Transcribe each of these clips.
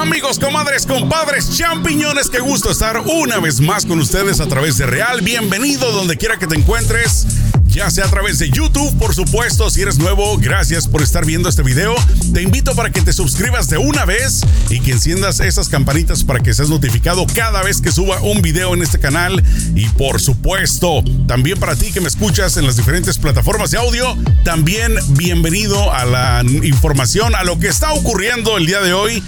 Amigos, comadres, compadres, champiñones, qué gusto estar una vez más con ustedes a través de Real. Bienvenido donde quiera que te encuentres ya sea a través de YouTube, por supuesto. Si eres nuevo, gracias por estar viendo este video. Te invito para que te suscribas de una vez y que enciendas esas campanitas para que seas notificado cada vez que suba un video en este canal. Y por supuesto, también para ti que me escuchas en las diferentes plataformas de audio, también bienvenido a la información, a lo que está ocurriendo el día de hoy.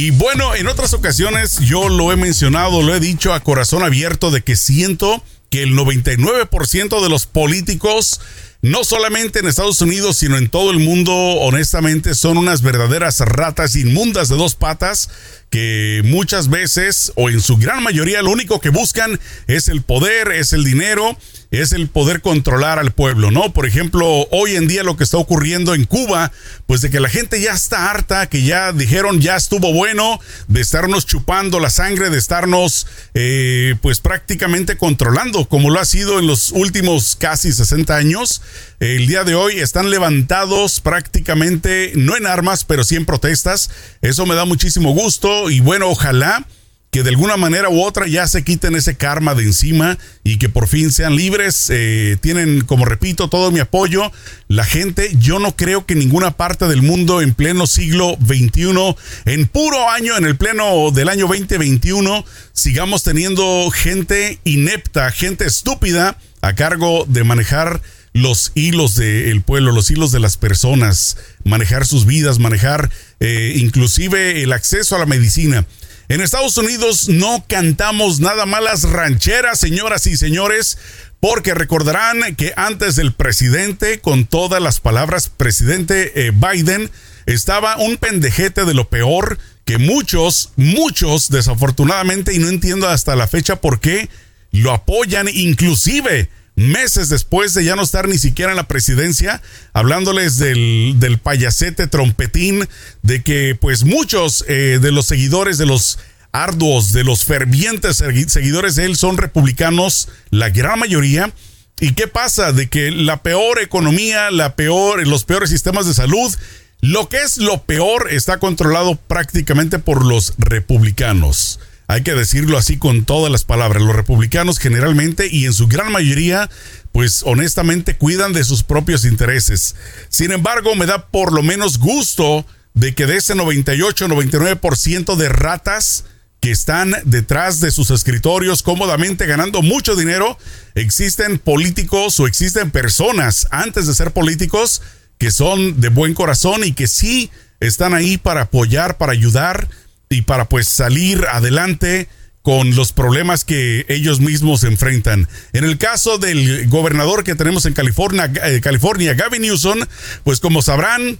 Y bueno, en otras ocasiones yo lo he mencionado, lo he dicho a corazón abierto de que siento que el 99% de los políticos, no solamente en Estados Unidos, sino en todo el mundo, honestamente, son unas verdaderas ratas inmundas de dos patas que muchas veces, o en su gran mayoría, lo único que buscan es el poder, es el dinero es el poder controlar al pueblo, ¿no? Por ejemplo, hoy en día lo que está ocurriendo en Cuba, pues de que la gente ya está harta, que ya dijeron ya estuvo bueno de estarnos chupando la sangre, de estarnos eh, pues prácticamente controlando, como lo ha sido en los últimos casi 60 años. El día de hoy están levantados prácticamente, no en armas, pero sí en protestas. Eso me da muchísimo gusto y bueno, ojalá que de alguna manera u otra ya se quiten ese karma de encima y que por fin sean libres. Eh, tienen, como repito, todo mi apoyo. La gente, yo no creo que ninguna parte del mundo en pleno siglo XXI, en puro año, en el pleno del año 2021, sigamos teniendo gente inepta, gente estúpida a cargo de manejar los hilos del pueblo, los hilos de las personas, manejar sus vidas, manejar eh, inclusive el acceso a la medicina. En Estados Unidos no cantamos nada más las rancheras, señoras y señores, porque recordarán que antes del presidente, con todas las palabras, presidente eh, Biden, estaba un pendejete de lo peor que muchos, muchos, desafortunadamente, y no entiendo hasta la fecha por qué, lo apoyan inclusive meses después de ya no estar ni siquiera en la presidencia, hablándoles del, del payasete trompetín, de que pues muchos eh, de los seguidores de los arduos, de los fervientes seguidores de él son republicanos, la gran mayoría. ¿Y qué pasa? De que la peor economía, la peor, los peores sistemas de salud, lo que es lo peor está controlado prácticamente por los republicanos hay que decirlo así con todas las palabras, los republicanos generalmente y en su gran mayoría, pues honestamente cuidan de sus propios intereses. Sin embargo, me da por lo menos gusto de que de ese 98-99% de ratas que están detrás de sus escritorios cómodamente ganando mucho dinero, existen políticos o existen personas antes de ser políticos que son de buen corazón y que sí están ahí para apoyar, para ayudar, y para pues salir adelante con los problemas que ellos mismos enfrentan. En el caso del gobernador que tenemos en California, eh, California Gavin Newsom, pues como sabrán,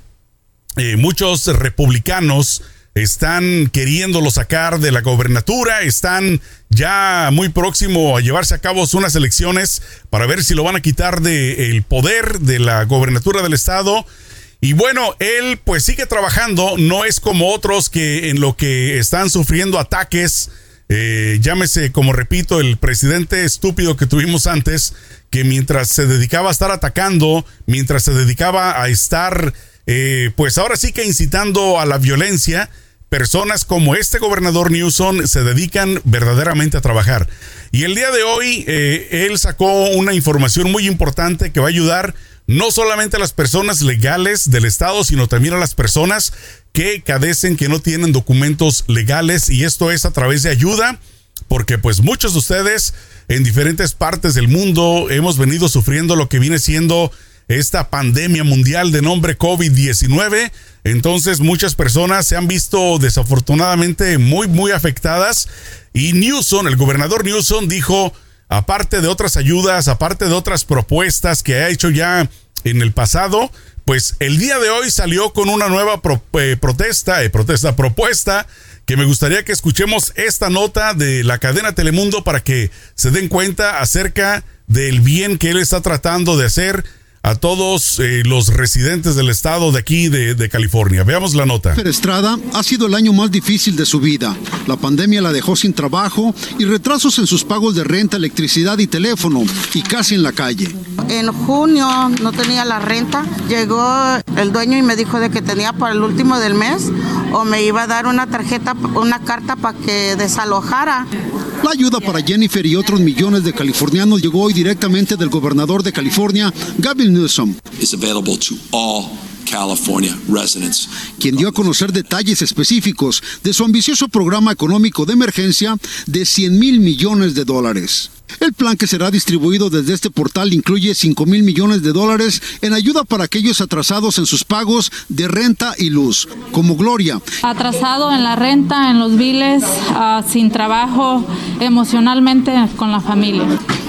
eh, muchos republicanos están queriéndolo sacar de la gobernatura, están ya muy próximo a llevarse a cabo unas elecciones para ver si lo van a quitar del poder de la gobernatura del estado y bueno, él pues sigue trabajando, no es como otros que en lo que están sufriendo ataques, eh, llámese como repito, el presidente estúpido que tuvimos antes, que mientras se dedicaba a estar atacando, mientras se dedicaba a estar, eh, pues ahora sí que incitando a la violencia, personas como este gobernador Newsom se dedican verdaderamente a trabajar. Y el día de hoy eh, él sacó una información muy importante que va a ayudar no solamente a las personas legales del Estado, sino también a las personas que cadecen, que no tienen documentos legales y esto es a través de ayuda, porque pues muchos de ustedes en diferentes partes del mundo hemos venido sufriendo lo que viene siendo esta pandemia mundial de nombre COVID-19. Entonces muchas personas se han visto desafortunadamente muy, muy afectadas. Y Newsom, el gobernador Newsom dijo, aparte de otras ayudas, aparte de otras propuestas que ha hecho ya en el pasado, pues el día de hoy salió con una nueva eh, protesta, eh, protesta propuesta, que me gustaría que escuchemos esta nota de la cadena Telemundo para que se den cuenta acerca del bien que él está tratando de hacer a todos eh, los residentes del estado de aquí de, California. Veamos la nota. Estrada ha sido el año más difícil de su vida. La pandemia la dejó sin trabajo y retrasos en sus pagos de renta, electricidad y teléfono y casi en la calle. En junio no tenía la renta. Llegó el dueño y me dijo de que tenía para el último del mes o me iba a dar una tarjeta, una carta para que desalojara. La ayuda para Jennifer y otros millones de californianos llegó hoy directamente del gobernador de California, Gavin Newsom. Quien dio a conocer detalles específicos de su ambicioso programa económico de emergencia de 100 mil millones de dólares. El plan que será distribuido desde este portal incluye 5 mil millones de dólares en ayuda para aquellos atrasados en sus pagos de renta y luz, como Gloria. Atrasado en la renta, en los biles, ah, sin trabajo, emocionalmente con la familia.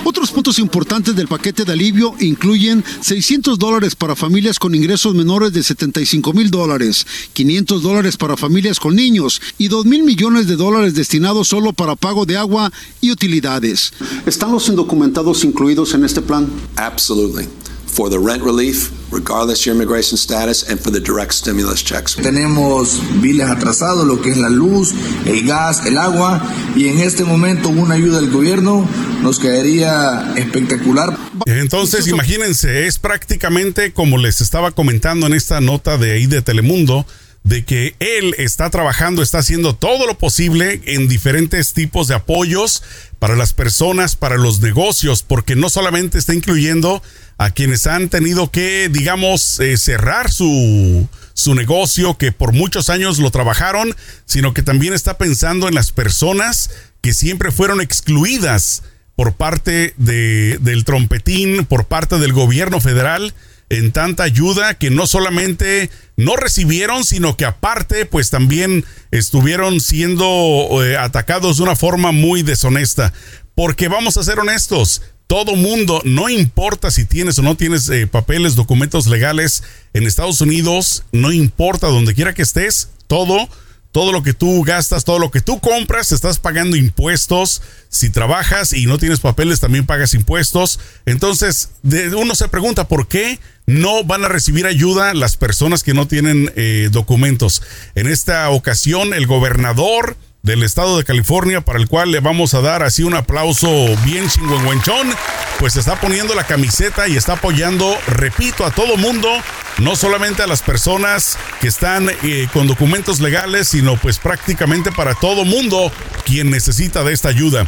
Otros puntos importantes del paquete de alivio incluyen 600 dólares para familias con ingresos menores de 75 mil dólares, 500 dólares para familias con niños y 2 mil millones de dólares destinados solo para pago de agua y utilidades. ¿Están los indocumentados incluidos en este plan? Absolutely. For the rent relief, regardless your immigration status, and for the direct stimulus checks. Tenemos biles atrasados, lo que es la luz, el gas, el agua, y en este momento una ayuda del gobierno nos quedaría espectacular. Entonces, imagínense, es prácticamente como les estaba comentando en esta nota de ahí de Telemundo de que él está trabajando, está haciendo todo lo posible en diferentes tipos de apoyos para las personas, para los negocios, porque no solamente está incluyendo a quienes han tenido que, digamos, eh, cerrar su, su negocio, que por muchos años lo trabajaron, sino que también está pensando en las personas que siempre fueron excluidas por parte de, del trompetín, por parte del gobierno federal en tanta ayuda que no solamente no recibieron, sino que aparte pues también estuvieron siendo eh, atacados de una forma muy deshonesta. Porque vamos a ser honestos, todo mundo, no importa si tienes o no tienes eh, papeles, documentos legales en Estados Unidos, no importa donde quiera que estés, todo todo lo que tú gastas, todo lo que tú compras, estás pagando impuestos. Si trabajas y no tienes papeles, también pagas impuestos. Entonces, uno se pregunta por qué no van a recibir ayuda las personas que no tienen eh, documentos. En esta ocasión, el gobernador del estado de California, para el cual le vamos a dar así un aplauso bien chingüengüenchón, pues está poniendo la camiseta y está apoyando, repito, a todo mundo, no solamente a las personas que están eh, con documentos legales, sino pues prácticamente para todo mundo quien necesita de esta ayuda.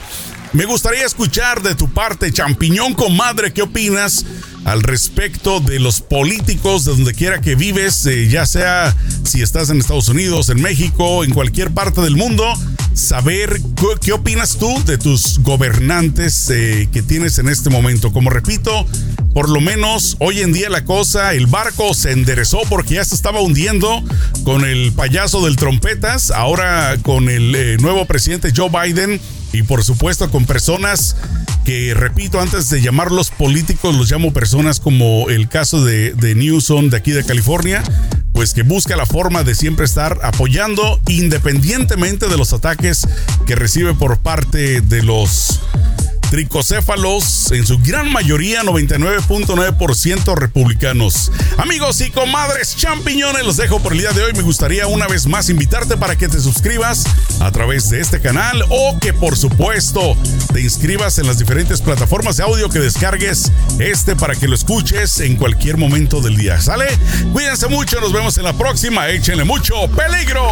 Me gustaría escuchar de tu parte, champiñón comadre, ¿qué opinas al respecto de los políticos de donde quiera que vives, eh, ya sea si estás en Estados Unidos, en México, en cualquier parte del mundo? Saber qué opinas tú de tus gobernantes eh, que tienes en este momento. Como repito, por lo menos hoy en día la cosa, el barco se enderezó porque ya se estaba hundiendo con el payaso del trompetas, ahora con el eh, nuevo presidente Joe Biden y por supuesto con personas que, repito, antes de llamarlos políticos, los llamo personas como el caso de, de Newsom de aquí de California, pues que busca la forma de siempre estar apoyando independientemente de los ataques que recibe por parte de los tricocéfalos, en su gran mayoría 99.9% republicanos. Amigos y comadres champiñones, los dejo por el día de hoy. Me gustaría una vez más invitarte para que te suscribas a través de este canal o que por supuesto te inscribas en las diferentes plataformas de audio que descargues este para que lo escuches en cualquier momento del día. ¿Sale? Cuídense mucho, nos vemos en la próxima. Échenle mucho peligro.